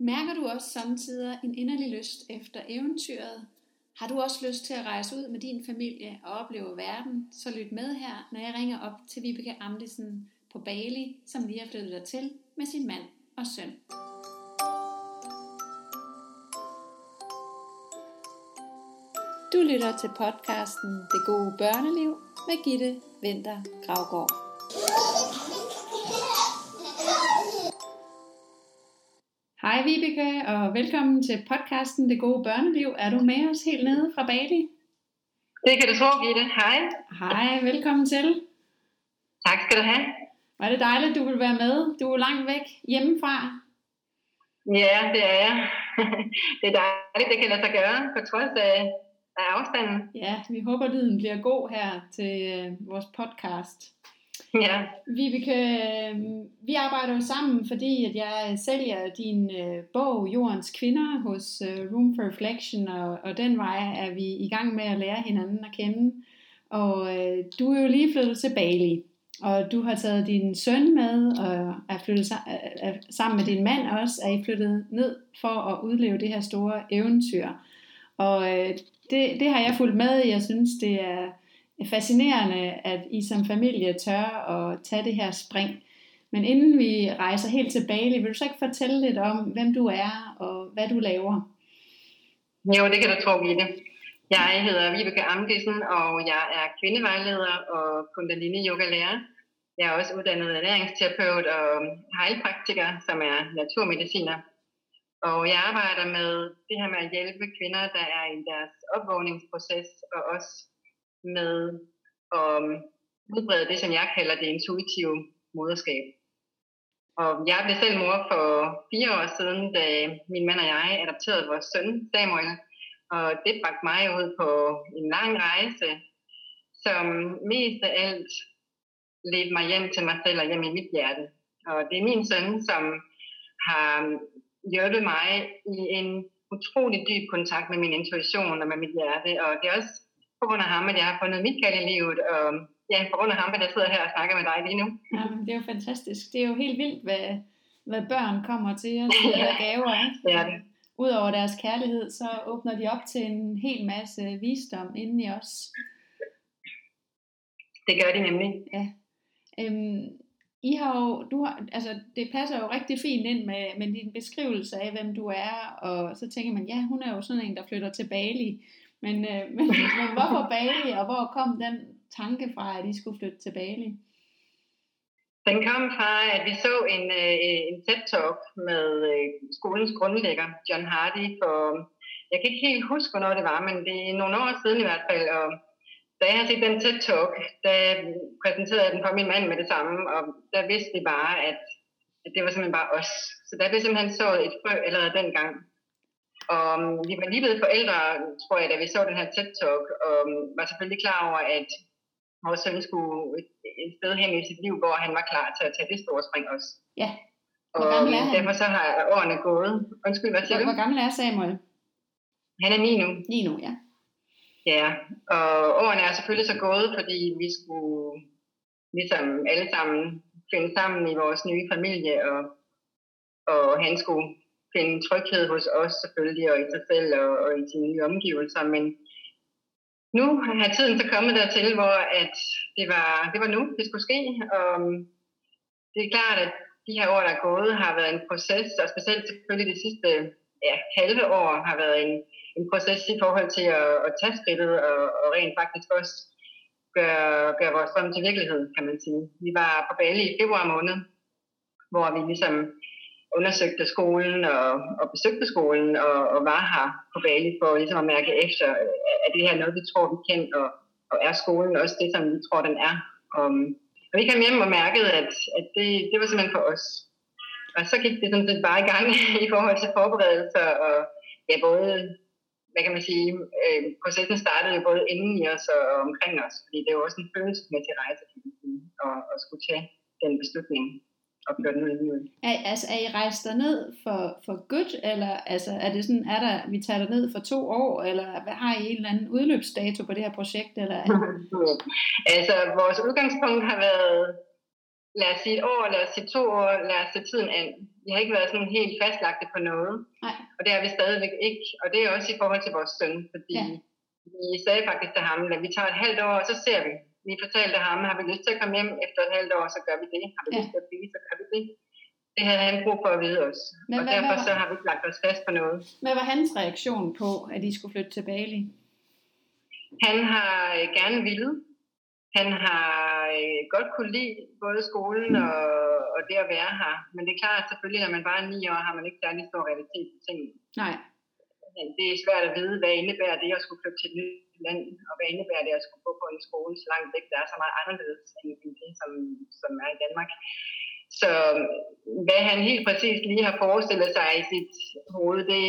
Mærker du også samtidig en inderlig lyst efter eventyret? Har du også lyst til at rejse ud med din familie og opleve verden? Så lyt med her, når jeg ringer op til Vibeke Amdisen på Bali, som lige har flyttet til med sin mand og søn. Du lytter til podcasten Det gode børneliv med Gitte Vinter Gravgaard. Hej Vibeke, og velkommen til podcasten Det gode børneliv. Er du med os helt nede fra Bali? Det kan du tro, Gitte. Hej. Hej, velkommen til. Tak skal du have. Var det dejligt, du vil være med? Du er langt væk hjemmefra. Ja, det er jeg. det er dejligt, det kan lade sig gøre, på trods af, af afstanden. Ja, vi håber, lyden bliver god her til øh, vores podcast. Ja. Vibeke, kan, øh, vi arbejder jo sammen, fordi at jeg sælger din øh, bog Jordens Kvinder hos øh, Room for Reflection, og, og den vej er vi i gang med at lære hinanden at kende. Og øh, du er jo lige flyttet til Bali, og du har taget din søn med, og er flyttet er, sammen med din mand også, er I flyttet ned for at udleve det her store eventyr. Og øh, det, det har jeg fulgt med i, jeg synes det er fascinerende, at I som familie tør at tage det her spring. Men inden vi rejser helt til Bali, vil du så ikke fortælle lidt om, hvem du er og hvad du laver? Jo, det kan du tro, Gitte. Jeg hedder Vibeke Amdissen, og jeg er kvindevejleder og kundalini yoga lærer. Jeg er også uddannet ernæringsterapeut og heilpraktiker, som er naturmediciner. Og jeg arbejder med det her med at hjælpe kvinder, der er i deres opvågningsproces, og også med at udbrede det, som jeg kalder det intuitive moderskab. Og jeg blev selv mor for fire år siden, da min mand og jeg adopterede vores søn Samuel. Og det bragte mig ud på en lang rejse, som mest af alt ledte mig hjem til mig selv og hjem i mit hjerte. Og det er min søn, som har hjulpet mig i en utrolig dyb kontakt med min intuition og med mit hjerte. Og det er også på grund af ham, at jeg har fundet mit kald i livet, og ja, på grund af ham, at jeg sidder her og snakker med dig lige nu. Ja, det er jo fantastisk. Det er jo helt vildt, hvad, hvad børn kommer til os ja, gaver. Ikke? Er det. Udover deres kærlighed, så åbner de op til en hel masse visdom inden i os. Det gør de nemlig. Ja. Øhm, i har jo, du har, altså det passer jo rigtig fint ind med, med din beskrivelse af, hvem du er, og så tænker man, ja, hun er jo sådan en, der flytter til Bali. Men, øh, men, men hvorfor Bali, og hvor kom den tanke fra, at I skulle flytte til Bali? Den kom fra, at vi så en, øh, en TED-talk med øh, skolens grundlægger, John Hardy, for, jeg kan ikke helt huske, hvornår det var, men det er nogle år siden i hvert fald, og da jeg havde set den TED-talk, der præsenterede jeg den for min mand med det samme, og der vidste vi bare, at, at det var simpelthen bare os. Så der blev simpelthen så et frø allerede dengang. Og um, vi var lige blevet forældre, tror jeg, da vi så den her TED-talk, og um, var selvfølgelig klar over, at vores søn skulle et, sted hen i sit liv, hvor han var klar til at tage det store spring også. Ja. Hvor og gammel er han? derfor så har årene gået. Undskyld, hvad siger hvor, du? Hvor gammel er Samuel? Han er 9 nu. 9 nu, ja. Ja, og årene er selvfølgelig så gået, fordi vi skulle ligesom alle sammen finde sammen i vores nye familie, og, og han skulle finde tryghed hos os selvfølgelig, og i sig selv og, og i sine nye omgivelser. Men nu har tiden så kommet dertil, hvor at det, var, det var nu, det skulle ske. Og um, det er klart, at de her år, der er gået, har været en proces, og specielt selvfølgelig de sidste ja, halve år har været en, en proces i forhold til at, at tage skridtet og, og rent faktisk også gøre, gøre vores drøm til virkelighed, kan man sige. Vi var på Bali i februar måned, hvor vi ligesom undersøgte skolen og, og besøgte skolen og, og var her på Bali for ligesom at mærke efter, at øh, det her noget, vi tror, vi kan, og, og er skolen også det, som vi tror, den er. Og, og vi kom hjem og mærkede, at, at det, det var simpelthen for os. Og så gik det sådan set bare i gang i forhold til forberedelser, og ja, både, hvad kan man sige, øh, processen startede jo både inden i os og, og omkring os, fordi det er jo også en følelsesmæssig rejse, kan man sige, og, og skulle tage den beslutning og køre den ud i livet. Er, altså, er I rejst ned for, for godt, eller altså, er det sådan, er der, vi tager ned for to år, eller hvad, har I en eller anden udløbsdato på det her projekt? Eller? altså, vores udgangspunkt har været lad os sige et år, lad os sige to år, lad os se tiden an. Vi har ikke været sådan helt fastlagte på noget. Nej. Og det er vi stadigvæk ikke. Og det er også i forhold til vores søn, fordi Ja. vi sagde faktisk til ham, at vi tager et halvt år, og så ser vi. Vi fortalte ham, har vi lyst til at komme hjem efter et halvt år, så gør vi det. Har vi Ja. lyst til at blive, så det. Det havde han brug for at vide os. Men og hvad- derfor hvad så har vi lagt os fast på noget. Hvad var hans reaktion på, at I skulle flytte til Bali? Han har øh, gerne ville. Han har øh, godt kunne lide både skolen og, og det at være her. Men det er klart, selvfølgelig, når man bare er ni år, har man ikke særlig stor realitet på tingene. Nej, Men det er svært at vide, hvad indebærer det at skulle flytte til et nyt land, og hvad indebærer det at skulle gå på en skole så langt væk, der er så meget anderledes end end det, som, som er i Danmark. Så hvad han helt præcis lige har forestillet sig i sit hoved, det,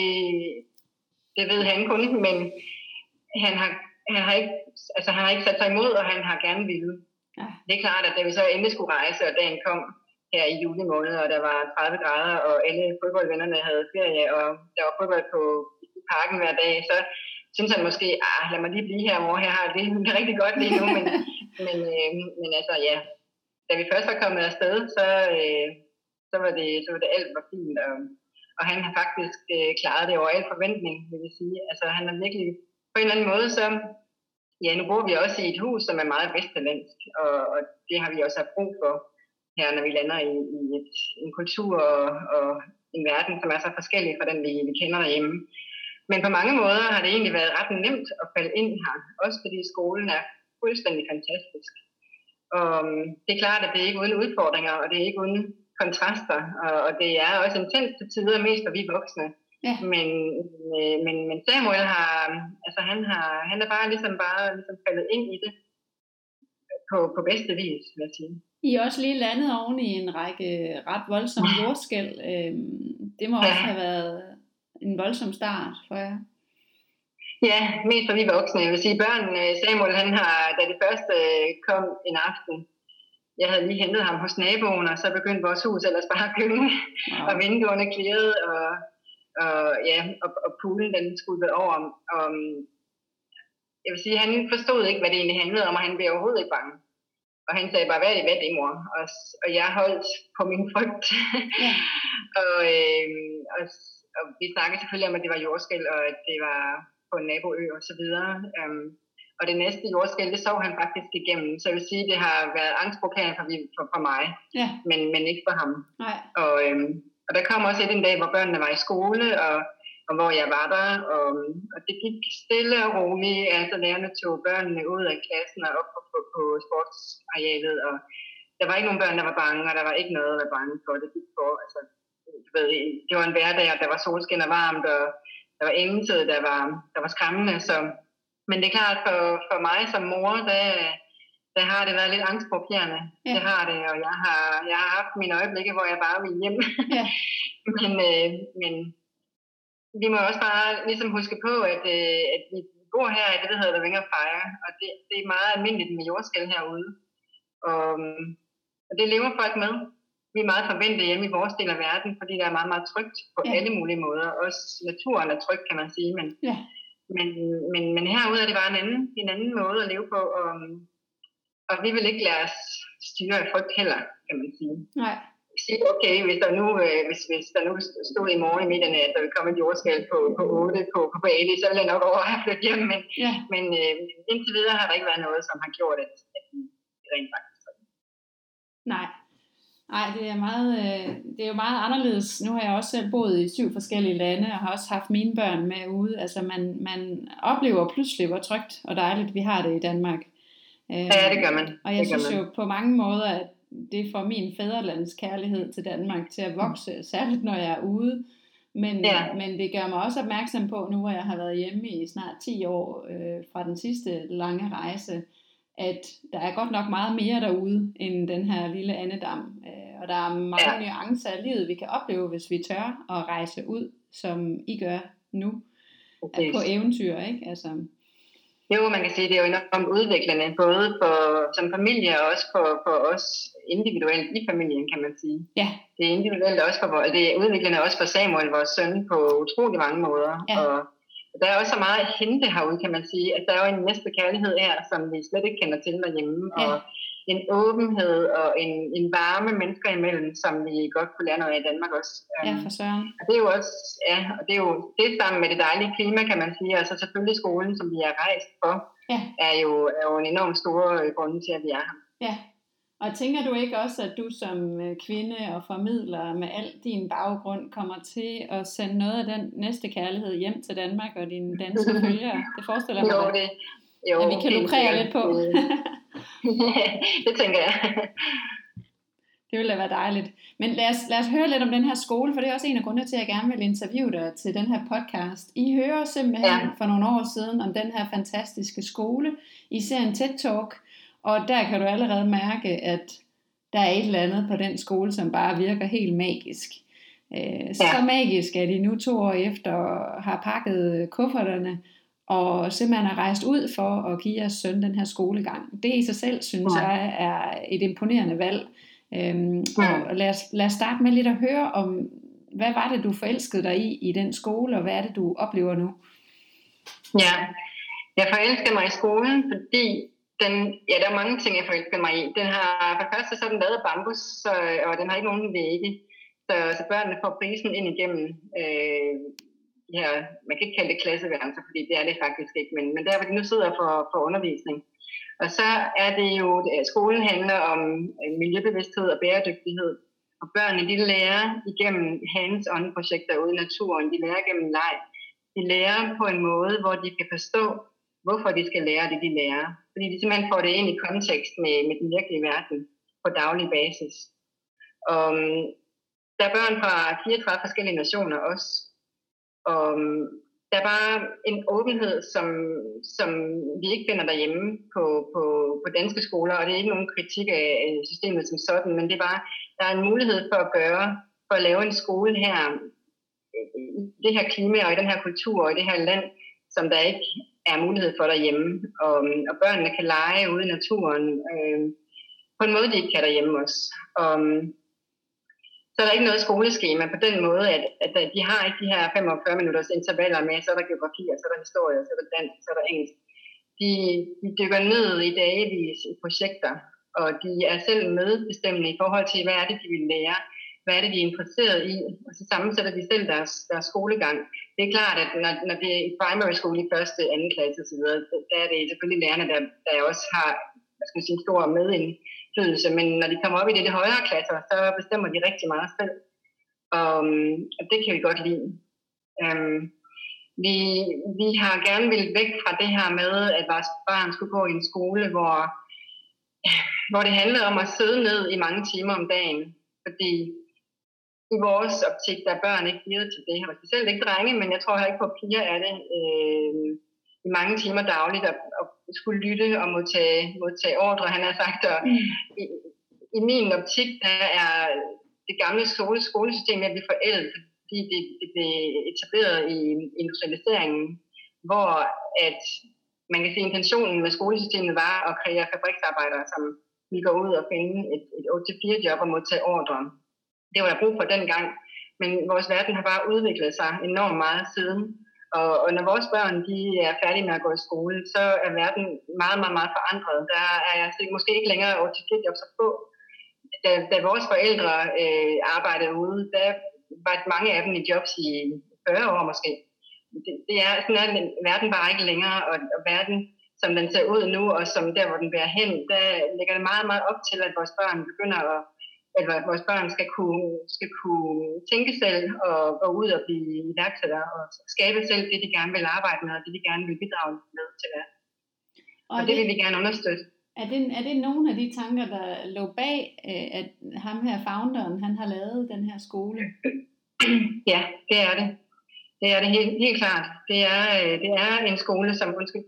det ved han kun, men han har, han, har ikke, altså, han har ikke sat sig imod, og han har gerne ville. Ja. Det er klart, at da vi så endelig skulle rejse, og dagen kom her i juli måned, og der var 30 grader, og alle fodboldvennerne havde ferie, og der var fodbold på parken hver dag, så synes han måske, ah, lad mig lige blive her, mor, her har det det er rigtig godt lige nu, men, men, øh, men altså ja, da vi først var kommet afsted, så, øh, så, var det, så var det alt var fint, og, og han har faktisk øh, klaret det over al forventning, vil jeg sige. Altså han er virkelig, på en eller anden måde, så, ja, nu bor vi også i et hus, som er meget vestlandsk, og, og det har vi også haft brug for her, når vi lander i, i et, en kultur og, og en verden, som er så forskellig fra den, vi, vi kender derhjemme. Men på mange måder har det egentlig været ret nemt at falde ind her, også fordi skolen er fuldstændig fantastisk. Og øhm, det er klart, at det er ikke uden udfordringer, og det er ikke uden kontraster, og, og det er også intens til tider, mest for vi voksne. Ja. Men, øh, men, men Samuel har, altså han har, han er bare ligesom bare ligesom faldet ind i det på, på bedste vis, vil jeg sige. I er også lige landet oven i en række ret voldsomme jordskæld. Øhm, det må også have været en voldsom start for jer. Ja, mest for vi voksne. Jeg vil sige, børnene, Samuel, han har, da det første kom en aften, jeg havde lige hentet ham hos naboen, og så begyndte vores hus ellers bare at gynge, Wow. og vinduerne klirrede, og, og, ja, og, og poolen den skubbede over. Og, jeg vil sige, han forstod ikke, hvad det egentlig handlede om, og han blev overhovedet ikke bange. Og han sagde bare, hvad er det, hvad er det, mor? Og, og jeg holdt på min frygt. Ja. og, øh, og, og, vi snakkede selvfølgelig om, at det var jordskæld, og at det var på en naboø og så videre. Um, og det næste jordskæld, det sov han faktisk igennem. Så jeg vil sige, det har været angstprovokerende for, for, for mig, Ja, men, men ikke for ham. nej. Og, øhm, og der kom også et en dag, hvor børnene var i skole, og, og hvor jeg var der, og, og det gik stille og roligt. Altså lærerne tog børnene ud af klassen og op på, på, på sportsarealet, og der var ikke nogen børn, der var bange, og der var ikke noget at være bange for. Det gik for, altså, du ved, det var en hverdag, og der var solskin og varmt, og der var ingenting, der var, der var skræmmende. Så, men det er klart, for, for mig som mor, der, der har det været lidt angstprovokerende. Ja. Det har det, og jeg har, jeg har haft mine øjeblikke, hvor jeg bare vil hjem. Ja. men, øh, men vi må også bare ligesom huske på, at, øh, at vi bor her i det, der hedder The Ring of Fire, og det, det er meget almindeligt med jordskæld herude. Og, og det lever folk med. Vi er meget forventet hjemme i vores del af verden, fordi der er meget, meget trygt på Ja. alle mulige måder. Også naturen er tryg, kan man sige, men, Ja. men, men, men herude er det bare en anden, en anden måde at leve på, og, og vi vil ikke lade os styre af frygt heller, kan man sige Nej. sige, okay, hvis der nu, øh, hvis, hvis der nu stod i morgen i medierne, at der vil komme et jordskæld på, på 8 på, på Bali, så vil jeg nok over at flytte hjem, men, Ja, men øh, indtil videre har der ikke været noget, som har gjort, at, at vi rent faktisk nej. Nej, det er, meget, øh, det er jo meget anderledes. Nu har jeg også selv boet i syv forskellige lande, og har også haft mine børn med ude. Altså man, man oplever pludselig, hvor trygt og dejligt vi har det i Danmark. Øh, Ja, det gør man. Og jeg det synes jo på mange måder, at det får min fædrelands kærlighed til Danmark til at vokse, særligt når jeg er ude. Men, Ja. men det gør mig også opmærksom på, nu hvor jeg har været hjemme i snart 10 år øh, fra den sidste lange rejse, at der er godt nok meget mere derude end den her lille andedam. Øh, og der er mange ja. Nuancer af livet, vi kan opleve, hvis vi tør at rejse ud, som I gør nu, Præcis. på eventyr. Ikke? Altså, Jo, man kan sige, det er jo enormt udviklende, både for, som familie og også for, for os individuelt i familien, kan man sige. ja, Det er individuelt også for, det er udviklende også for Samuel, vores søn, på utrolig mange måder. Ja. Og der er også så meget at hente herude, kan man sige, at der er jo en næste kærlighed her, som vi slet ikke kender til derhjemme. Ja. Og en åbenhed og en, en varme mennesker imellem, som vi godt kunne lære noget af i Danmark også. Ja, for søren. Og det er jo også, ja, og det er jo det sammen med det dejlige klima, kan man sige, og så selvfølgelig skolen, som vi er rejst for, ja. er, jo, er jo en enormt stor grund til, at vi er her. Ja, og tænker du ikke også, at du som øh, kvinde og formidler med al din baggrund kommer til at sende noget af den næste kærlighed hjem til Danmark og dine danske følgere? Det forestiller mig, jo, det, jo, at vi kan lukrere lidt på. det tænker jeg. Det ville da være dejligt. Men lad os, lad os høre lidt om den her skole, for det er også en af grundene til, at jeg gerne vil interviewe dig til den her podcast. I hører simpelthen ja. for nogle år siden om den her fantastiske skole. I ser en TED-talk, og der kan du allerede mærke, at der er et eller andet på den skole, som bare virker helt magisk. Øh, så ja. magisk, at I nu to år efter har pakket kufferterne, og simpelthen er rejst ud for at give jeres søn den her skolegang. Det i sig selv, synes ja. jeg, er et imponerende valg. Øhm, ja. Og lad os, lad os starte med lidt at høre om, hvad var det, du forelskede dig i i den skole, og hvad er det, du oplever nu? Ja, jeg forelskede mig i skolen, fordi den, ja, der er mange ting, jeg forelsker mig i. Den har, for det første så den lavet af bambus, så, og den har ikke nogen vægge. Så, så børnene får prisen ind igennem øh, her, man kan ikke kalde det klasseværelser, fordi det er det faktisk ikke, men, men der hvor de nu sidder for, for undervisning. Og så er det jo, at skolen handler om øh, miljøbevidsthed og bæredygtighed. Og børnene, de lærer igennem hands-on projekter ude i naturen, de lærer gennem leg. De lærer på en måde, hvor de kan forstå, hvorfor de skal lære det, de lærer. Fordi de simpelthen får det ind i kontekst med, med den virkelige verden på daglig basis. Og um, der er børn fra 34 forskellige nationer også. Og um, der er bare en åbenhed, som, som vi ikke finder derhjemme på, på, på danske skoler, og det er ikke nogen kritik af systemet som sådan, men det er bare, der er en mulighed for at gøre, for at lave en skole her, i det her klima og i den her kultur og i det her land, som der ikke er mulighed for derhjemme. Og, øhm, og børnene kan lege ude i naturen øh, på en måde, de ikke kan derhjemme også. Og, øhm, så er der ikke noget skoleskema på den måde, at, at de har ikke de her 45 minutters intervaller med, så er der geografi, og så er der historie, og så er der dansk, så er der engelsk. De, de dykker ned i dagevis i projekter, og de er selv medbestemmende i forhold til, hvad er det, de vil lære hvad er det, de er interesseret i, og så sammensætter de selv deres, deres skolegang. Det er klart, at når, når det er i primary school i første, anden klasse osv., der er det selvfølgelig lærerne, der, der også har hvad skal man sige, stor medindflydelse, men når de kommer op i det, det højere klasser, så bestemmer de rigtig meget selv. Og, og det kan vi godt lide. Um, vi, vi har gerne vil væk fra det her med, at vores barn skulle gå i en skole, hvor, hvor det handlede om at sidde ned i mange timer om dagen. Fordi i vores optik, der er børn ikke givet til det her. Specielt ikke drenge, men jeg tror heller ikke på, piger er det øh, i mange timer dagligt at, at skulle lytte og modtage, modtage ordre, han har sagt. Og mm. i, i min optik, der er det gamle skole, skolesystem at blive forældet, fordi det, det blev etableret i industrialiseringen, hvor at man kan sige, at intentionen med skolesystemet var at kreere fabriksarbejdere, som ville gå ud og finde et, et 8-4 job og modtage ordre det var der brug for dengang. Men vores verden har bare udviklet sig enormt meget siden. Og, og når vores børn de er færdige med at gå i skole, så er verden meget, meget, meget forandret. Der er jeg måske ikke længere over til jobs få. Da, da vores forældre øh, arbejdede ude, der var mange af dem i jobs i 40 år måske. Det, det er, sådan er verden bare ikke længere, og, og verden, som den ser ud nu, og som der, hvor den bærer hen, der ligger det meget, meget op til, at vores børn begynder at at vores børn skal kunne, skal kunne tænke selv og gå ud og blive iværksættere og skabe selv det, de gerne vil arbejde med, og det, de gerne vil bidrage med til det. Og, og det, det vil vi gerne understøtte. Er det, er det nogle af de tanker, der lå bag, øh, at ham her, founderen, han har lavet den her skole? Ja, det er det. Det er det helt, helt klart. Det er, øh, det er en skole, som, undskyld,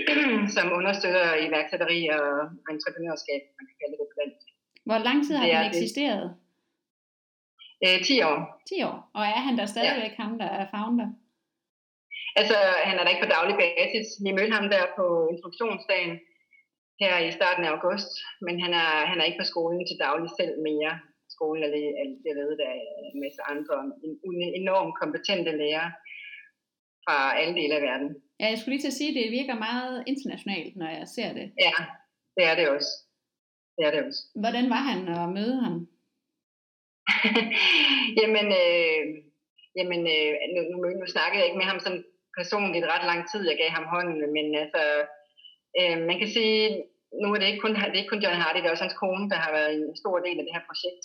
som understøtter iværksætteri og entreprenørskab, man kan kalde det på dansk. Hvor lang tid har den eksisteret? Øh, 10 år. 10 år. Og er han der stadigvæk ja. ham, der er founder? Altså, han er der ikke på daglig basis. Vi mødte ham der på instruktionsdagen her i starten af august, men han er, han er ikke på skolen til daglig selv mere. Skolen er det, jeg ved, der er en masse andre enormt kompetente lærere fra alle dele af verden. Ja, jeg skulle lige til at sige, at det virker meget internationalt, når jeg ser det. Ja, det er det også. Det er det også. Hvordan var han at møde ham? jamen, øh, jamen øh, nu, nu, nu snakkede jeg ikke med ham sådan personligt ret lang tid, jeg gav ham hånden, men altså, øh, man kan sige, nu er det ikke kun, det er ikke kun John Hardy, det er også hans kone, der har været en stor del af det her projekt.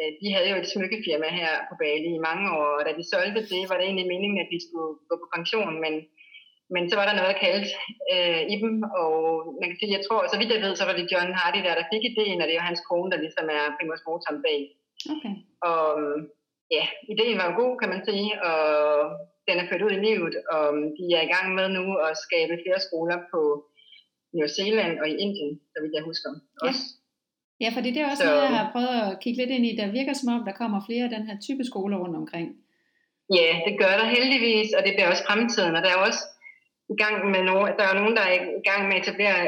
Øh, de havde jo et smykkefirma her på Bali i mange år, og da de solgte det, var det egentlig meningen, at de skulle gå på pension, men, men så var der noget kaldt øh, i dem, og man kan sige, jeg tror, så vidt jeg ved, så var det John Hardy der, der fik idéen, og det er hans kone, der ligesom er primus motor bag. Okay. Og ja, ideen var jo god, kan man sige, og den er ført ud i livet, og de er i gang med nu at skabe flere skoler på New Zealand og i Indien, så vidt jeg husker. Også. Ja. Fordi det er også så... noget, jeg har prøvet at kigge lidt ind i. Der virker som om, der kommer flere af den her type skoler rundt omkring. Ja, det gør der heldigvis, og det bliver også fremtiden. Og der er også i gang med nogen, der er nogen, der er i gang med at etablere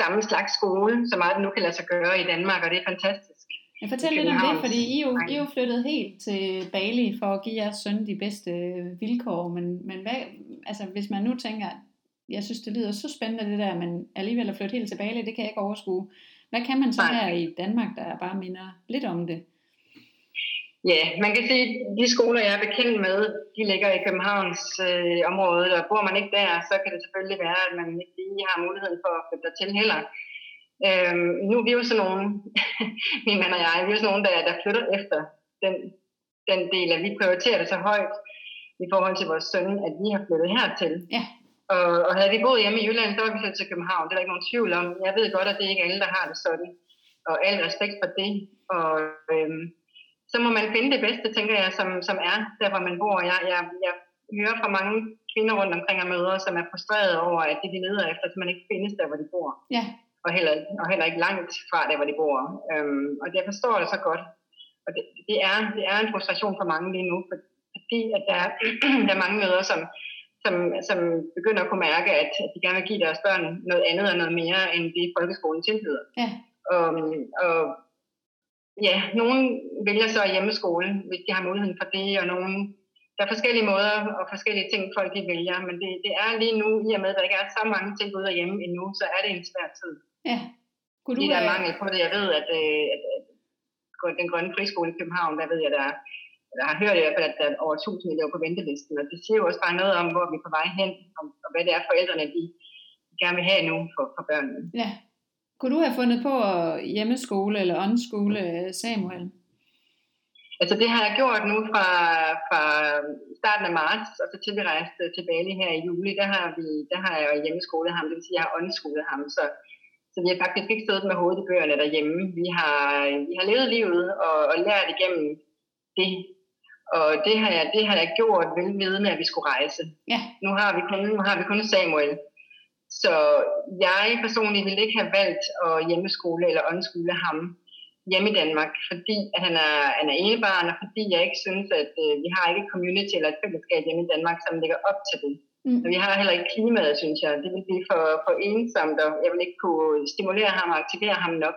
samme slags skole, så meget det nu kan lade sig gøre i Danmark, og det er fantastisk. Jeg fortæl lidt om det, fordi I jo, I jo flyttet helt til Bali for at give jeres søn de bedste vilkår, men, men hvad, altså, hvis man nu tænker, jeg synes det lyder så spændende det der, men alligevel at flytte helt til Bali, det kan jeg ikke overskue. Hvad kan man så her i Danmark, der bare minder lidt om det? Ja, man kan sige, at de skoler, jeg er bekendt med, de ligger i Københavns øh, område, og bor man ikke der, så kan det selvfølgelig være, at man ikke lige har muligheden for at flytte til heller. Øhm, nu er vi jo sådan nogle, min mand og jeg, vi er jo sådan nogle, der, der flytter efter den, den del, at vi prioriterer det så højt i forhold til vores søn, at vi har flyttet hertil. Ja. Og, og havde vi boet hjemme i Jylland, så var vi flyttet til København. Det er der ikke nogen tvivl om. Jeg ved godt, at det er ikke alle, der har det sådan. Og al respekt for det. Og øhm, så må man finde det bedste, tænker jeg, som, som er der, hvor man bor. Jeg, jeg, jeg hører fra mange kvinder rundt omkring og møder, som er frustrerede over, at det de leder efter, at man ikke findes der, hvor de bor. Ja. Og heller, og heller ikke langt fra der, hvor de bor. Øhm, og det jeg forstår det så godt. Og det, det, er, det er en frustration for mange lige nu, fordi at der, der er mange møder, som, som, som begynder at kunne mærke, at, at de gerne vil give deres børn noget andet og noget mere, end det folkeskolen tilbyder. Ja. Og, og ja, nogen vælger så hjemmeskole, hvis de har muligheden for det, og nogen, der er forskellige måder og forskellige ting, folk de vælger, men det, det er lige nu, i og med, at der ikke er så mange ting ude hjemme endnu, så er det en svær tid. Ja. Kunne du, der er mangel på det. Jeg ved, at, øh, at, at den grønne friskole i København, der ved jeg, der er jeg har hørt i hvert fald, at der er over 1000 elever på ventelisten, og det siger jo også bare noget om, hvor vi er på vej hen, og, og hvad det er forældrene, de gerne vil have nu for, for børnene. Ja. Kunne du have fundet på hjemmeskole eller åndskole Samuel? Altså det har jeg gjort nu fra, fra starten af marts, og så til vi rejste til Bali her i juli, der har, vi, der har jeg jo hjemmeskolet ham, det vil sige, jeg har åndsskolet ham, så, så vi har faktisk ikke siddet med hovedet i bøgerne derhjemme. Vi har, vi har levet livet og, og lært igennem det, og det har jeg, det har jeg gjort velvidende, at vi skulle rejse. Ja. Nu, har vi kun, nu har vi kun Samuel. Så jeg personligt ville ikke have valgt at hjemmeskole eller åndskole ham hjemme i Danmark, fordi at han er, han er enebarn, og fordi jeg ikke synes, at øh, vi har ikke et community eller et fællesskab hjemme i Danmark, som ligger op til det. Mm. Og vi har heller ikke klimaet, synes jeg. Det vil blive for, for ensomt, og jeg vil ikke kunne stimulere ham og aktivere ham nok.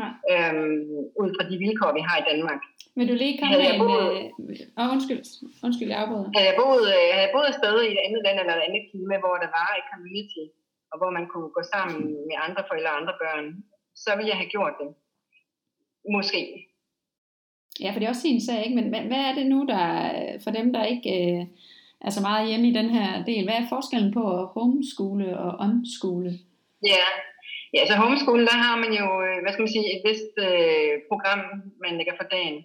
Ja. Øhm, ud fra de vilkår, vi har i Danmark. Vil du lige komme med en... Boet, øh, oh, undskyld, undskyld, jeg afbryder. Havde jeg, boet, øh, havde jeg boet et sted i et andet land eller et andet klima, hvor der var et community, og hvor man kunne gå sammen med andre forældre og andre børn, så ville jeg have gjort det. Måske. Ja, for det er også sin sag, ikke? Men hvad er det nu, der for dem, der ikke øh, er så meget hjemme i den her del, hvad er forskellen på homeskole og onskole? Ja, Ja, så homeschool, der har man jo, øh, hvad skal man sige, et vist øh, program, man lægger for dagen.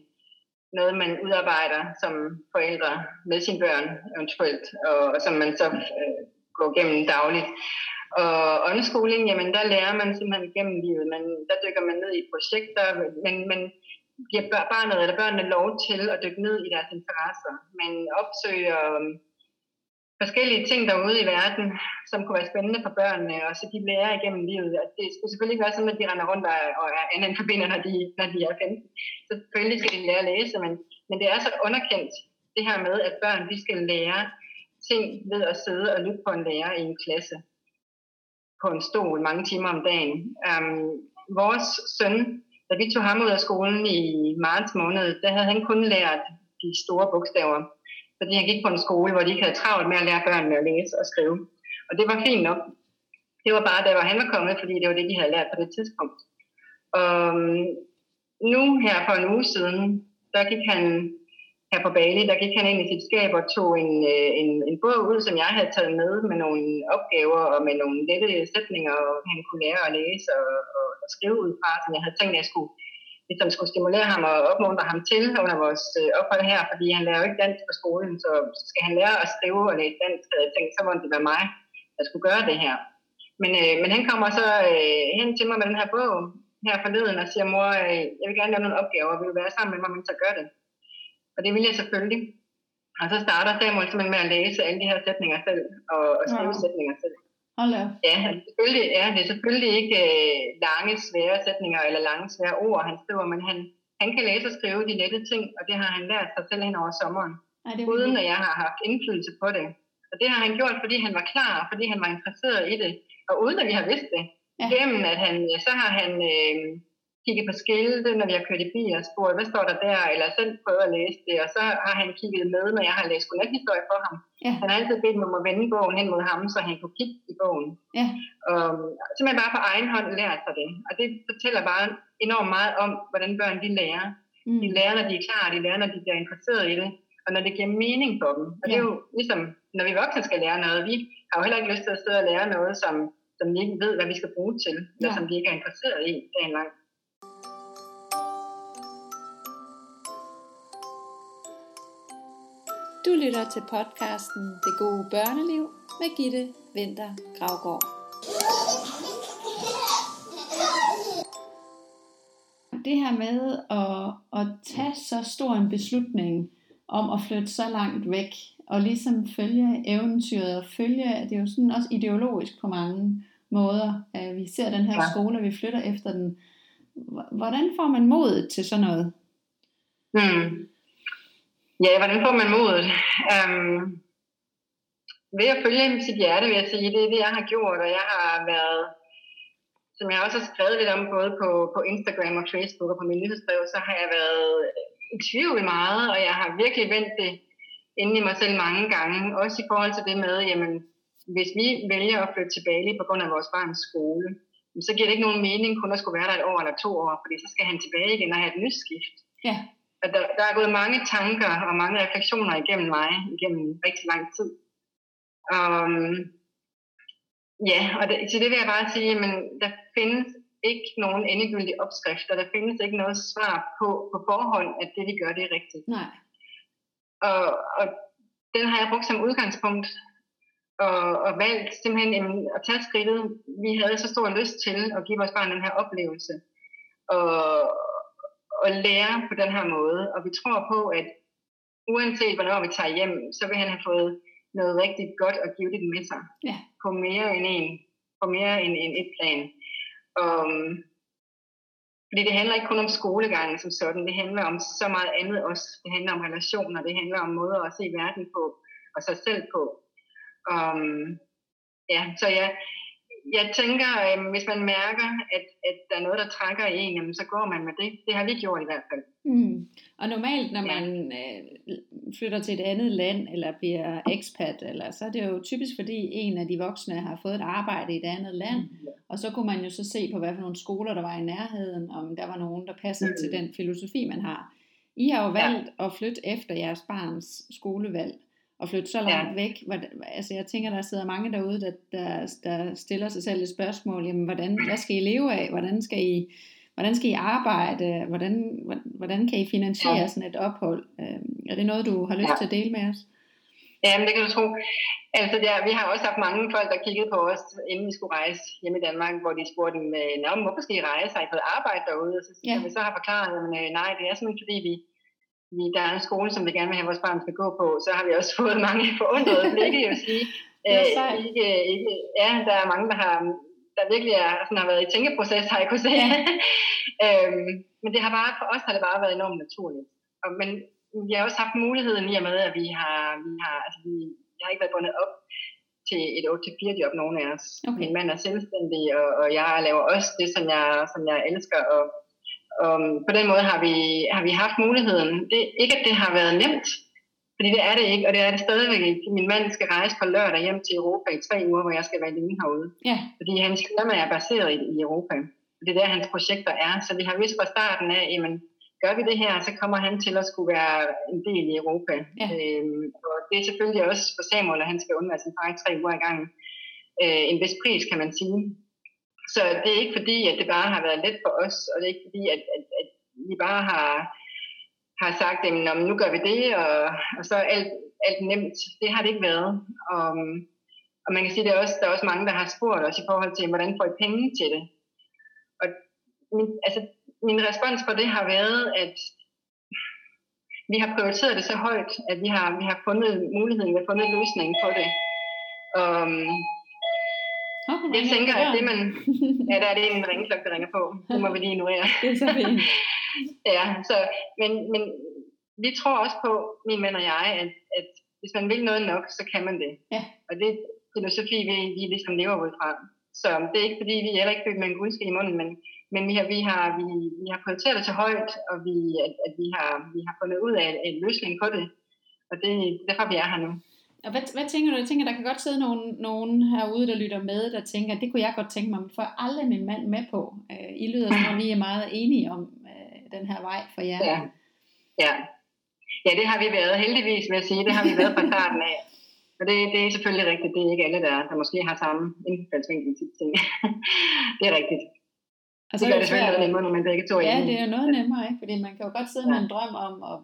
Noget, man udarbejder som forældre med sine børn eventuelt, og, og som man så øh, går gennem dagligt. Og unschooling, jamen der lærer man simpelthen gennem livet. Man, der dykker man ned i projekter, men man giver barnet eller børnene lov til at dykke ned i deres interesser. Man opsøger øhm, forskellige ting derude i verden, som kunne være spændende for børnene, og så de lærer igennem livet. Og det skal selvfølgelig ikke være sådan, at de render rundt og er anden forbinder, når de, når de er 15. Så selvfølgelig skal de lære at læse, men, men det er så underkendt, det her med, at børn de skal lære ting ved at sidde og lytte på en lærer i en klasse på en stol mange timer om dagen. Um, vores søn, da vi tog ham ud af skolen i marts måned, der havde han kun lært de store bogstaver fordi han gik på en skole, hvor de ikke havde travlt med at lære børnene at læse og skrive. Og det var fint nok. Det var bare, da han var kommet, fordi det var det, de havde lært på det tidspunkt. Og øhm, nu her for en uge siden, der gik han her på Bali, der gik han ind i sit skab og tog en, øh, en, en bog ud, som jeg havde taget med med nogle opgaver og med nogle lette sætninger, og han kunne lære at læse og, og, og skrive ud fra, som jeg havde tænkt, at jeg skulle, ligesom skulle stimulere ham og opmuntre ham til under vores øh, ophold her, fordi han lærer jo ikke dansk på skolen, så skal han lære at skrive og læse dansk, havde jeg tænkt, så må det være mig, der skulle gøre det her. Men, øh, men han kommer så øh, hen til mig med den her bog her forleden og siger, mor, øh, jeg vil gerne lave nogle opgaver, vil du være sammen med mig, mens jeg gør det? Og det vil jeg selvfølgelig. Og så starter Samuel simpelthen med at læse alle de her sætninger selv, og, og skrive ja. sætninger selv. Hold Ja, selvfølgelig, ja, det er selvfølgelig ikke øh, lange, svære sætninger eller lange, svære ord, han skriver, men han, han kan læse og skrive de lette ting, og det har han lært sig selv hen over sommeren, Ej, det uden at jeg har haft indflydelse på det. Og det har han gjort, fordi han var klar, fordi han var interesseret i det, og uden at vi har vidst det. Ja. Gennem at han, så har han øh, kigget på skilte, når vi har kørt i bil og spurgt, hvad står der der, eller selv prøvet at læse det, og så har han kigget med, når jeg har læst godnathistorie for ham. Ja. Han har altid bedt mig om at vende bogen hen mod ham, så han kunne kigge i bogen. Ja. Og simpelthen bare på egen hånd lært sig det. Og det fortæller bare enormt meget om, hvordan børn de lærer. Mm. De lærer, når de er klar, de lærer, når de bliver interesseret i det, og når det giver mening for dem. Og ja. det er jo ligesom, når vi voksne skal lære noget, vi har jo heller ikke lyst til at sidde og lære noget, som, som vi ikke ved, hvad vi skal bruge til, ja. eller som vi ikke er interesseret i dagen lang. Du lytter til podcasten Det gode børneliv med Gitte Vinter Gravgaard. Det her med at, at tage så stor en beslutning om at flytte så langt væk, og ligesom følge eventyret, og følge, det er jo sådan også ideologisk på mange måder, at vi ser den her ja. skole, og vi flytter efter den. Hvordan får man mod til sådan noget? Hmm. Ja, hvordan får man modet? Um, ved at følge sit hjerte, vil jeg sige. Det er det, jeg har gjort, og jeg har været, som jeg også har skrevet lidt om, både på, på Instagram og Facebook og på min nyhedsbrev, så har jeg været i tvivl meget, og jeg har virkelig vendt det inde i mig selv mange gange. Også i forhold til det med, jamen, hvis vi vælger at flytte til Bali på grund af vores barns skole, så giver det ikke nogen mening kun at skulle være der et år eller to år, fordi så skal han tilbage igen og have et nyt skift. Ja at der, der er gået mange tanker og mange refleksioner igennem mig, igennem rigtig lang tid. Um, ja, og det, til det vil jeg bare sige, men der findes ikke nogen endegyldig opskrift, og der findes ikke noget svar på, på forhånd, at det vi gør, det er rigtigt. Nej. Og, og den har jeg brugt som udgangspunkt, og, og valgt simpelthen jamen, at tage skridtet. Vi havde så stor lyst til at give vores barn den her oplevelse. Og, at lære på den her måde. Og vi tror på, at uanset hvornår vi tager hjem, så vil han have fået noget rigtig godt at give det med sig. Ja. På mere end en, på mere end, end et plan. Um, fordi det handler ikke kun om skolegangen som sådan, det handler om så meget andet også. Det handler om relationer, det handler om måder at se verden på, og sig selv på. Um, ja, så jeg, jeg tænker, øh, hvis man mærker, at, at der er noget, der trækker i en, jamen, så går man med det. Det har vi gjort i hvert fald. Mm. Og normalt, når man øh, flytter til et andet land, eller bliver expat, eller, så er det jo typisk, fordi en af de voksne har fået et arbejde i et andet land, mm. og så kunne man jo så se på, hvad for nogle skoler, der var i nærheden, om der var nogen, der passede mm. til den filosofi, man har. I har jo valgt ja. at flytte efter jeres barns skolevalg at flytte så langt ja. væk. Altså jeg tænker, der sidder mange derude, der, der, der stiller sig selv et spørgsmål, jamen hvordan, hvad skal I leve af? Hvordan skal I, hvordan skal I arbejde? Hvordan, hvordan kan I finansiere ja. sådan et ophold? Øhm, er det noget, du har lyst ja. til at dele med os? Ja, men det kan du tro. Altså, ja, vi har også haft mange folk, der kiggede på os, inden vi skulle rejse hjemme i Danmark, hvor de spurgte, Nå, hvorfor skal I rejse? Har I fået arbejde derude? Og så, ja. vi så har forklaret, at øh, nej, det er simpelthen fordi, vi, vi, der er en skole, som vi gerne vil have, at vores barn skal gå på, så har vi også fået mange forundrede blikke, jeg vil sige. Æ, ikke, ikke, ja, der er mange, der har der virkelig er, sådan har været i tænkeproces, har jeg kunne se. Øhm, men det har bare, for os har det bare været enormt naturligt. Og, men vi har også haft muligheden i og med, at vi har, vi har, altså vi, vi har ikke været bundet op til et 8-4 job, nogen af os. Okay. Min mand er selvstændig, og, og jeg laver også det, som jeg, som jeg elsker, og og på den måde har vi, har vi haft muligheden. Det, ikke at det har været nemt, fordi det er det ikke, og det er det stadigvæk ikke. Min mand skal rejse på lørdag hjem til Europa i tre uger, hvor jeg skal være alene herude. Ja. Fordi hans firma er baseret i, i Europa. Det er der, hans projekter er. Så vi har vidst fra starten af, jamen, gør vi det her, så kommer han til at skulle være en del i Europa. Ja. Øhm, og det er selvfølgelig også for Samuel, at han skal undvære sin far i tre uger i gangen. Øh, en vis pris, kan man sige. Så det er ikke fordi, at det bare har været let for os, og det er ikke fordi, at, at, at vi bare har, har sagt, at nu gør vi det, og, og så alt, alt nemt. Det har det ikke været. Og, og man kan sige, at også, der er også mange, der har spurgt os i forhold til, hvordan får I penge til det? Og min, altså, min respons på det har været, at vi har prioriteret det så højt, at vi har, vi har fundet muligheden, vi har fundet løsningen på det. Um, oh, jeg tænker, at det man... Ja, der er det en ringklokke, der ringer på. Det må vi lige ignorere. det er så fint. ja, så, men, men vi tror også på, min mand og jeg, at, at hvis man vil noget nok, så kan man det. Ja. Og det er filosofi, vi, vi ligesom lever ud fra. Så det er ikke fordi, vi er heller ikke født med en guldske i munden, men, men vi, har, vi, har, vi, vi har prioriteret det så højt, og vi, at, at vi, har, vi har fundet ud af en løsning på det. Og det derfor vi er her nu. Og hvad, hvad tænker du? Jeg tænker, der kan godt sidde nogen, nogen herude, der lytter med, der tænker, det kunne jeg godt tænke mig, men får aldrig min mand med på. Øh, I lyder som om, vi er meget enige om øh, den her vej for jer. Ja. ja. Ja, det har vi været heldigvis, vil jeg sige. Det har vi været fra starten af. Og det, det er selvfølgelig rigtigt. Det er ikke alle, der, der måske har samme indfaldsvinkel til ting. det er rigtigt. Og så det gør det selvfølgelig noget nemmere, når man begge to er Ja, det er jo noget nemmere, ikke? Fordi man kan jo godt sidde ja. med en drøm om, og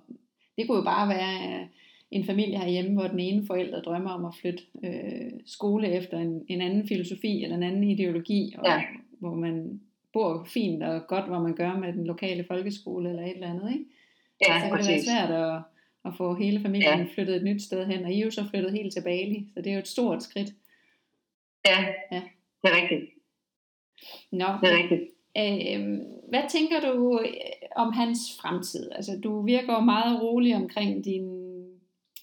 det kunne jo bare være øh, en familie herhjemme, hvor den ene forælder drømmer om at flytte øh, skole efter en, en anden filosofi eller en anden ideologi, og ja. hvor man bor fint og godt, hvor man gør med den lokale folkeskole eller et eller andet, ikke? Ja, så kan det være svært at, at få hele familien ja. flyttet et nyt sted hen, og I er jo så flyttet helt til Bali, så det er jo et stort skridt. Ja, ja. det er rigtigt. Nå, det er rigtigt. Øh, hvad tænker du øh, om hans fremtid? Altså, du virker meget rolig omkring din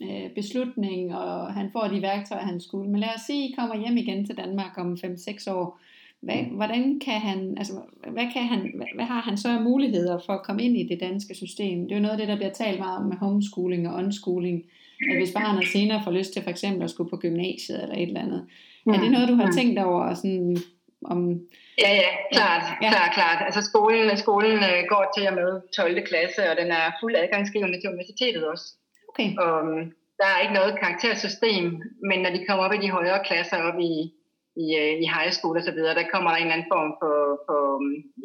øh, beslutning, og han får de værktøjer, han skulle. Men lad os sige, at I kommer hjem igen til Danmark om 5-6 år. Hvad, mm. hvordan kan han, altså, hvad, kan han, hvad, hvad har han så af muligheder for at komme ind i det danske system? Det er jo noget af det, der bliver talt meget om med homeschooling og unschooling. At hvis barnet senere får lyst til for eksempel at skulle på gymnasiet eller et eller andet. Mm. Er det noget, du har mm. tænkt over sådan, om... Ja, ja, klart, ja. klart, klart. Altså skolen, skolen øh, går til og med 12. klasse, og den er fuld adgangsgivende til universitetet også. Okay. Og der er ikke noget karaktersystem, men når de kommer op i de højere klasser, op i i, øh, i high school og så videre, der kommer der en eller anden form for, for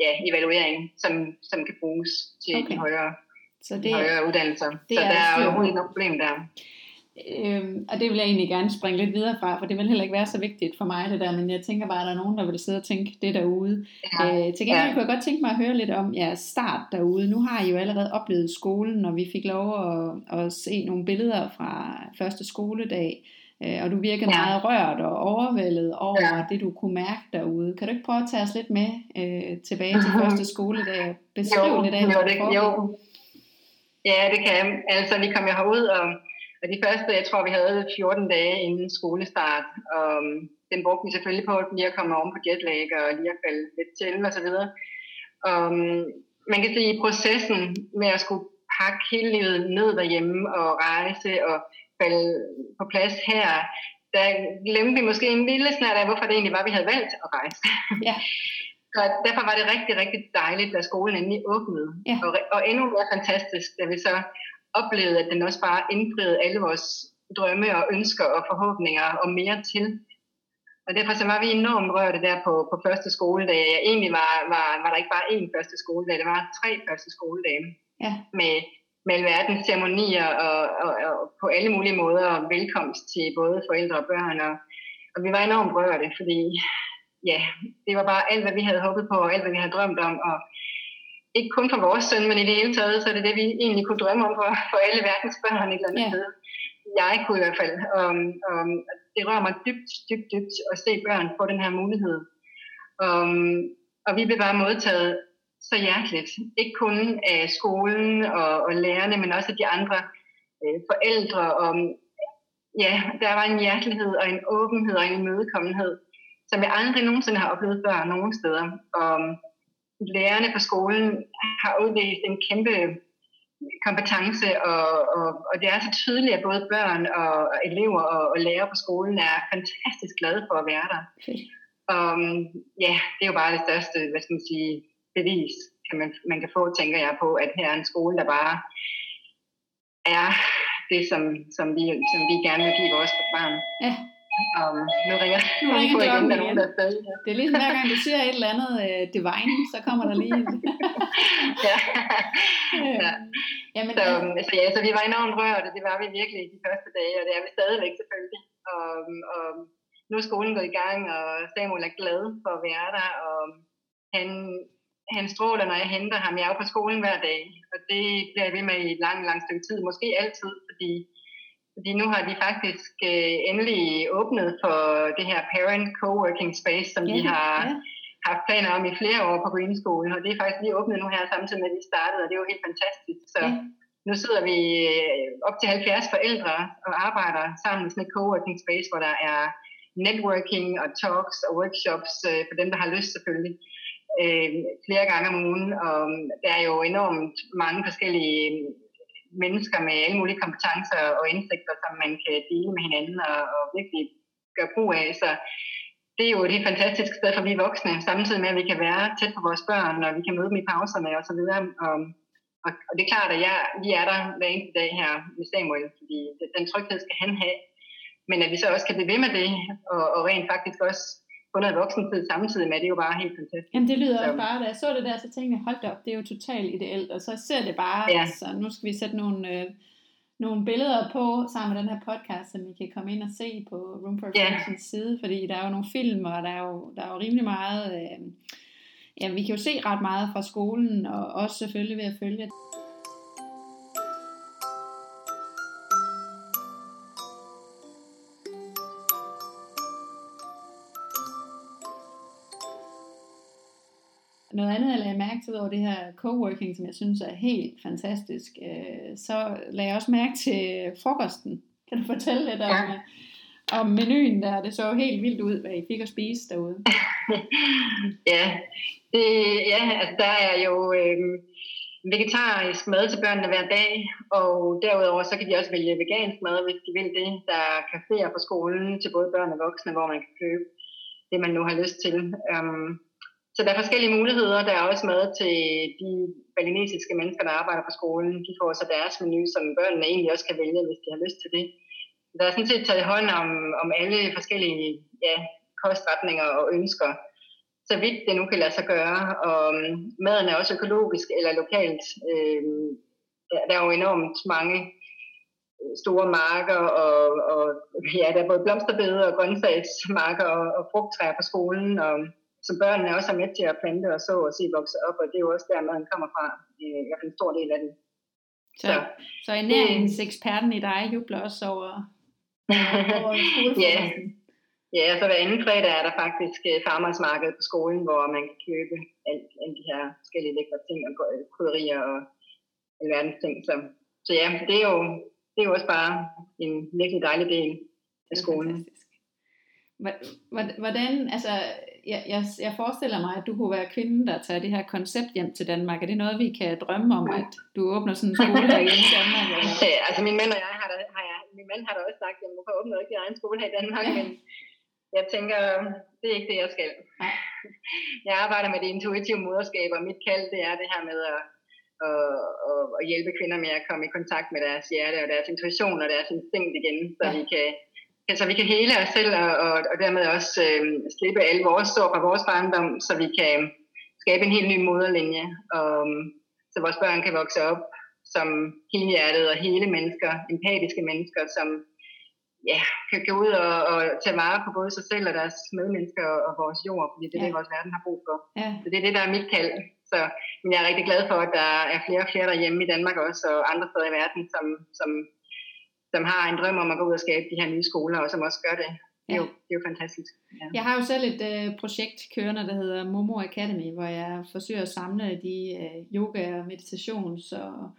ja, evaluering, som, som kan bruges til okay. de højere, så det, højere uddannelser. Det så er der er jo overhovedet ikke noget problem der. Øhm, og det vil jeg egentlig gerne springe lidt videre fra, for det vil heller ikke være så vigtigt for mig det der, men jeg tænker bare, at der er nogen, der vil sidde og tænke det derude. Ja. Øh, til gengæld ja. kunne jeg godt tænke mig at høre lidt om jeres start derude. Nu har I jo allerede oplevet skolen, og vi fik lov at, at se nogle billeder fra første skoledag. Øh, og du virker ja. meget rørt og overvældet over ja. det, du kunne mærke derude. Kan du ikke prøve at tage os lidt med øh, tilbage til første skoledag og beskrive jo, lidt af, jo, det, jo. Ja, det kan jeg. Altså, vi kom jo herud, og, og de første, jeg tror, vi havde 14 dage inden skolestart, og um, den brugte vi selvfølgelig på lige at komme om på jetlag og lige at falde lidt til og så videre. Um, man kan sige, i processen med at skulle pakke hele livet ned derhjemme og rejse og falde på plads her, der glemte vi måske en lille snart af, hvorfor det egentlig var, vi havde valgt at rejse. Ja. Så derfor var det rigtig, rigtig dejligt, da skolen endelig åbnede. Ja. Og, og endnu mere fantastisk, da vi så oplevede, at den også bare indfriede alle vores drømme og ønsker og forhåbninger og mere til. Og derfor så var vi enormt rørte der på, på første skoledag. Egentlig var, var, var der ikke bare én første skoledag, det var tre første skoledage. Ja. Med med alverdens ceremonier og, og, og på alle mulige måder velkomst til både forældre og børn. Og, og vi var enormt rørte, fordi ja, det var bare alt, hvad vi havde håbet på, og alt, hvad vi havde drømt om. Og ikke kun for vores søn, men i det hele taget, så er det det, vi egentlig kunne drømme om for, for alle verdens børn et eller andet sted. Jeg kunne i hvert fald. Og, og det rører mig dybt, dybt, dybt at se børn få den her mulighed. Og, og vi blev bare modtaget så hjerteligt. Ikke kun af skolen og, og lærerne, men også af de andre øh, forældre. Og, ja, der var en hjertelighed og en åbenhed og en imødekommenhed, som jeg aldrig nogensinde har oplevet før nogen steder. Og lærerne på skolen har udvist en kæmpe kompetence, og, og, og det er så tydeligt, at både børn og elever og, og lærere på skolen er fantastisk glade for at være der. um, ja, det er jo bare det største, hvad skal man sige, bevis, kan man, man kan få, tænker jeg på, at her er en skole, der bare er det, som, som, vi, som vi gerne vil give vores børn. Ja. Um, nu ringer, nu ringer igen, klokken der er nogen, der er. Det er ligesom hver gang du siger et eller andet uh, divine, så kommer der lige en. ja. ja. Jamen, så, så, ja, så vi var enormt rørte, det var vi virkelig de første dage, og det er vi stadigvæk selvfølgelig. Og, og nu er skolen gået i gang, og Samuel er glad for at være der, og han, han stråler, når jeg henter ham. Jeg er jo på skolen hver dag, og det bliver jeg ved med i et langt, langt stykke tid. Måske altid, fordi, fordi nu har de faktisk øh, endelig åbnet for det her parent co-working space, som ja, de har ja. haft planer om i flere år på Green School, og det er faktisk lige åbnet nu her samtidig med, at vi startede, og det er jo helt fantastisk. Så ja. nu sidder vi øh, op til 70 forældre og arbejder sammen med sådan et co-working space, hvor der er networking og talks og workshops øh, for dem, der har lyst selvfølgelig øh, flere gange om ugen, og der er jo enormt mange forskellige mennesker med alle mulige kompetencer og indsigter, som man kan dele med hinanden og, og virkelig gøre brug af. Så det er jo et helt fantastisk sted for vi voksne, samtidig med, at vi kan være tæt på vores børn, og vi kan møde dem i pauserne og så videre. Og, og, og det er klart, at jeg, vi er der hver eneste dag her med Samuel, fordi den tryghed skal han have. Men at vi så også kan blive ved med det, og, og rent faktisk også få noget voksentid samtidig med, det er jo bare helt fantastisk. Jamen det lyder også bare, da jeg så det der, så tænkte jeg, hold op, det er jo totalt ideelt, og så ser det bare, ja. så nu skal vi sætte nogle, øh, nogle billeder på sammen med den her podcast, som I kan komme ind og se på Room for ja. side, fordi der er jo nogle film, og der er jo, der er jo rimelig meget, øh, ja, vi kan jo se ret meget fra skolen, og også selvfølgelig ved at følge Noget andet, jeg lagde mærke til over det her coworking, som jeg synes er helt fantastisk, øh, så lagde jeg også mærke til frokosten. Kan du fortælle lidt om, ja. om menuen der? Det så helt vildt ud, hvad I fik at spise derude. ja, det, ja altså der er jo øh, vegetarisk mad til børnene hver dag, og derudover så kan de også vælge vegansk mad, hvis de vil det. Der er caféer på skolen til både børn og voksne, hvor man kan købe det, man nu har lyst til. Um, så der er forskellige muligheder. Der er også mad til de balinesiske mennesker, der arbejder på skolen. De får så deres menu, som børnene egentlig også kan vælge, hvis de har lyst til det. Der er sådan set taget hånd om, om alle forskellige ja, kostretninger og ønsker, så vidt det nu kan lade sig gøre. Og um, maden er også økologisk eller lokalt. Øh, der er jo enormt mange øh, store marker, og, og ja, der er både blomsterbede og grøntsagsmarker og, og frugttræer på skolen, og som børnene også er med til at plante og så og se vokse op, og det er jo også der, maden kommer fra. Øh, jeg en stor del af det. Så, så, så ernæringseksperten i dig jubler også over, over ja. ja, så hver anden fredag er der faktisk øh, farmersmarked på skolen, hvor man kan købe alle, alle de her forskellige lækre ting og krydderier og alverdens ting. Så, så ja, det er, jo, det er jo også bare en virkelig dejlig del af skolen. Hvordan, altså, jeg, jeg, jeg forestiller mig, at du kunne være kvinden, der tager det her koncept hjem til Danmark. Er det noget, vi kan drømme om, at du åbner sådan en skole her i Danmark? Eller? Ja, altså min mand og jeg har da, har jeg, min mand har da også sagt, at jeg må åbnet ikke egen skole her i Danmark, ja. men jeg tænker, det er ikke det, jeg skal. Ja. Jeg arbejder med det intuitive moderskab, og mit kald, det er det her med at, at, at, at hjælpe kvinder med at komme i kontakt med deres hjerte og deres intuition og deres instinkt igen, så ja. vi kan så vi kan hele os selv og, og, og dermed også øh, slippe alle vores sår fra vores barndom, så vi kan skabe en helt ny moderlinje, og, så vores børn kan vokse op som helhjertet og hele mennesker, empatiske mennesker, som ja, kan gå ud og, og tage vare på både sig selv og deres medmennesker og, og vores jord, fordi det er ja. det, vores verden har brug for. Ja. Så det er det, der er mit kald. Så men jeg er rigtig glad for, at der er flere og flere derhjemme i Danmark også, og andre steder i verden, som, som som har en drøm om at gå ud og skabe de her nye skoler, og som også gør det. Det er, ja. jo, det er jo fantastisk. Ja. Jeg har jo selv et øh, projekt kørende, der hedder Momo Academy, hvor jeg forsøger at samle de øh, yoga, meditations og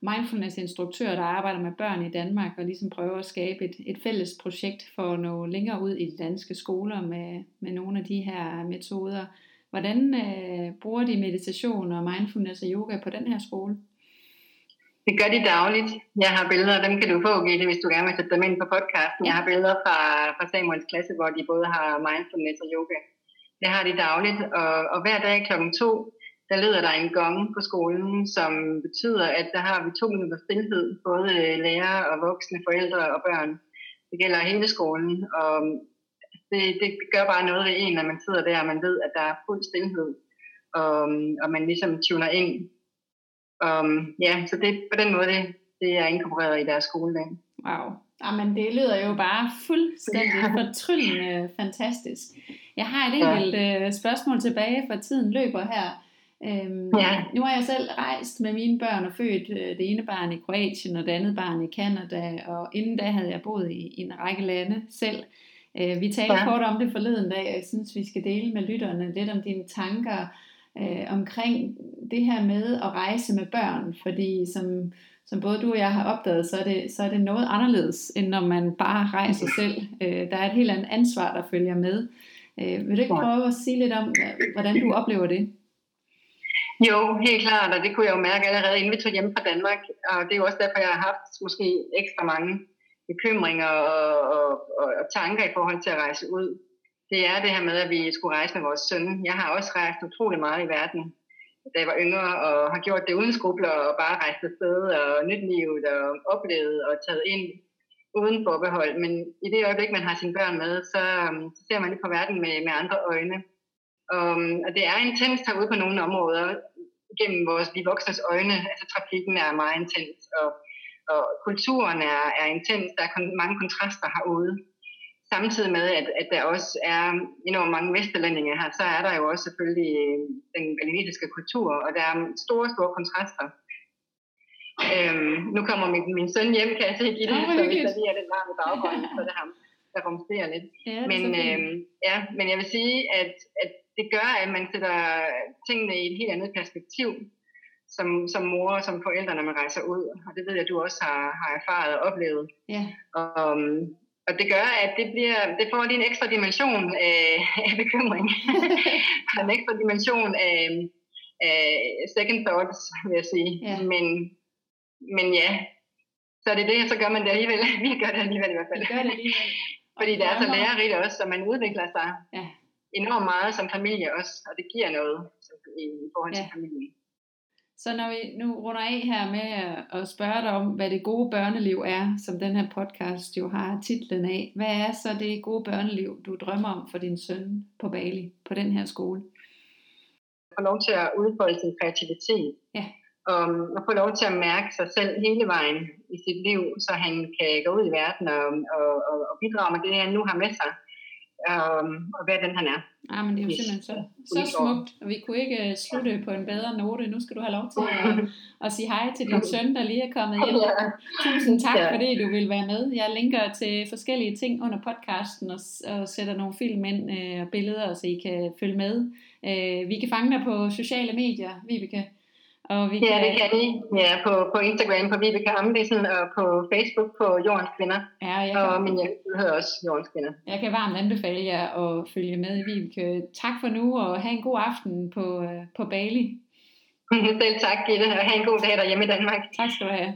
mindfulness instruktører, der arbejder med børn i Danmark, og ligesom prøver at skabe et, et fælles projekt for at nå længere ud i de danske skoler med, med nogle af de her metoder. Hvordan øh, bruger de meditation og mindfulness og yoga på den her skole? Det gør de dagligt. Jeg har billeder, dem kan du få, Gitte, hvis du gerne vil sætte dem ind på podcasten. Jeg har billeder fra, fra Samuels klasse, hvor de både har mindfulness og yoga. Det har de dagligt, og, og hver dag klokken to, der lyder der en gong på skolen, som betyder, at der har vi to minutter stillhed, både lærere og voksne, forældre og børn. Det gælder hele skolen, og det, det gør bare noget ved en, når man sidder der, og man ved, at der er fuld stillhed, og, og man ligesom tuner ind. Um, ja, så det på den måde, det, det er inkorporeret i deres skoledag. Wow. Jamen, det lyder jo bare fuldstændig fortryllende fantastisk. Jeg har et enkelt ja. øh, spørgsmål tilbage, for tiden løber her. Øhm, ja. Nu har jeg selv rejst med mine børn og født øh, det ene barn i Kroatien og det andet barn i Kanada, og inden da havde jeg boet i, i en række lande selv. Øh, vi talte ja. kort om det forleden dag, og jeg synes, vi skal dele med lytterne lidt om dine tanker øh, omkring det her med at rejse med børn, fordi som som både du og jeg har opdaget, så er det, så er det noget anderledes, end når man bare rejser selv. Øh, der er et helt andet ansvar, der følger med. Øh, vil du ikke prøve at sige lidt om, hvordan du oplever det? Jo, helt klart, og det kunne jeg jo mærke allerede, inden vi tog hjem fra Danmark. Og det er jo også derfor, jeg har haft måske ekstra mange bekymringer og, og, og, og tanker i forhold til at rejse ud. Det er det her med, at vi skulle rejse med vores søn. Jeg har også rejst utrolig meget i verden da jeg var yngre, og har gjort det uden skrubler, og bare rejst afsted og nyt livet, og oplevet og taget ind uden forbehold. Men i det øjeblik, man har sine børn med, så, øhm, så ser man lidt på verden med, med andre øjne. Um, og det er intens herude på nogle områder, gennem vores de voksnes øjne. Altså trafikken er meget intens, og, og kulturen er, er intens. Der er kon- mange kontraster herude samtidig med, at, at der også er enormt mange vesterlændinge her, så er der jo også selvfølgelig øh, den balinesiske kultur, og der er store, store kontraster. Øhm, nu kommer min, min søn hjem, kan jeg se i det, oh, så hvis der lige er lidt varmt i baggrunden, så det ham, der rumsterer lidt. Ja, men, øhm, ja, men jeg vil sige, at, at det gør, at man sætter tingene i et helt andet perspektiv, som, som mor og som forældre, når man rejser ud. Og det ved jeg, at du også har, har erfaret og oplevet. Ja. Og, og det gør, at det, bliver, det får lige en ekstra dimension af, af bekymring. en ekstra dimension af, af second thoughts, vil jeg sige. Ja. Men, men ja, så er det det, så gør man det alligevel. Vi gør det alligevel i hvert fald. Vi gør det alligevel. Fordi det er så lærerigt også, så man udvikler sig ja. enormt meget som familie også, og det giver noget i forhold til ja. familien. Så når vi nu runder af her med at spørge dig om, hvad det gode børneliv er, som den her podcast jo har titlen af, hvad er så det gode børneliv, du drømmer om for din søn på Bali, på den her skole? Få lov til at udfolde sin kreativitet. Ja. Og, og få lov til at mærke sig selv hele vejen i sit liv, så han kan gå ud i verden og, og, og, og bidrage med det, han nu har med sig um, og hvad den han er. Ah, men det er jo simpelthen så, så smukt, og vi kunne ikke uh, slutte på en bedre note. Nu skal du have lov til at, at sige hej til din søn, der lige er kommet hjem. Ja. Tusind tak, ja. fordi du vil være med. Jeg linker til forskellige ting under podcasten og, og sætter nogle film ind uh, og billeder, så I kan følge med. Uh, vi kan fange dig på sociale medier, Vibeke. Og vi ja, kan... det kan I. Ja, på, på Instagram på Vibeke Amdisen og på Facebook på Jordens Kvinder. Ja, jeg kan... Og min hjemmeside hedder også Jordens Kvinder. Jeg kan varmt anbefale jer at følge med i Vibeke. Tak for nu, og have en god aften på, øh, på Bali. Selv tak, Gitte, og have en god dag derhjemme i Danmark. Tak skal du have.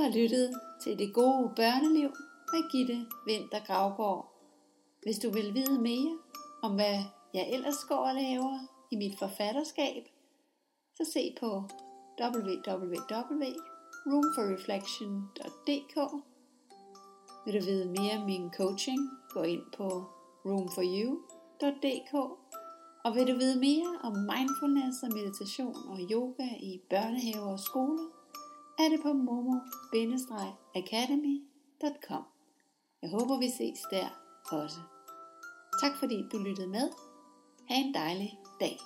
Har lyttet til Det Gode Børneliv med Gitte Vinter Gravgaard. Hvis du vil vide mere om, hvad jeg ellers går og laver i mit forfatterskab, så se på www.roomforreflection.dk Vil du vide mere om min coaching, gå ind på roomforyou.dk og vil du vide mere om mindfulness og meditation og yoga i børnehaver og skoler, er det på momo-academy.com. Jeg håber, vi ses der også. Tak fordi du lyttede med. Ha' en dejlig dag.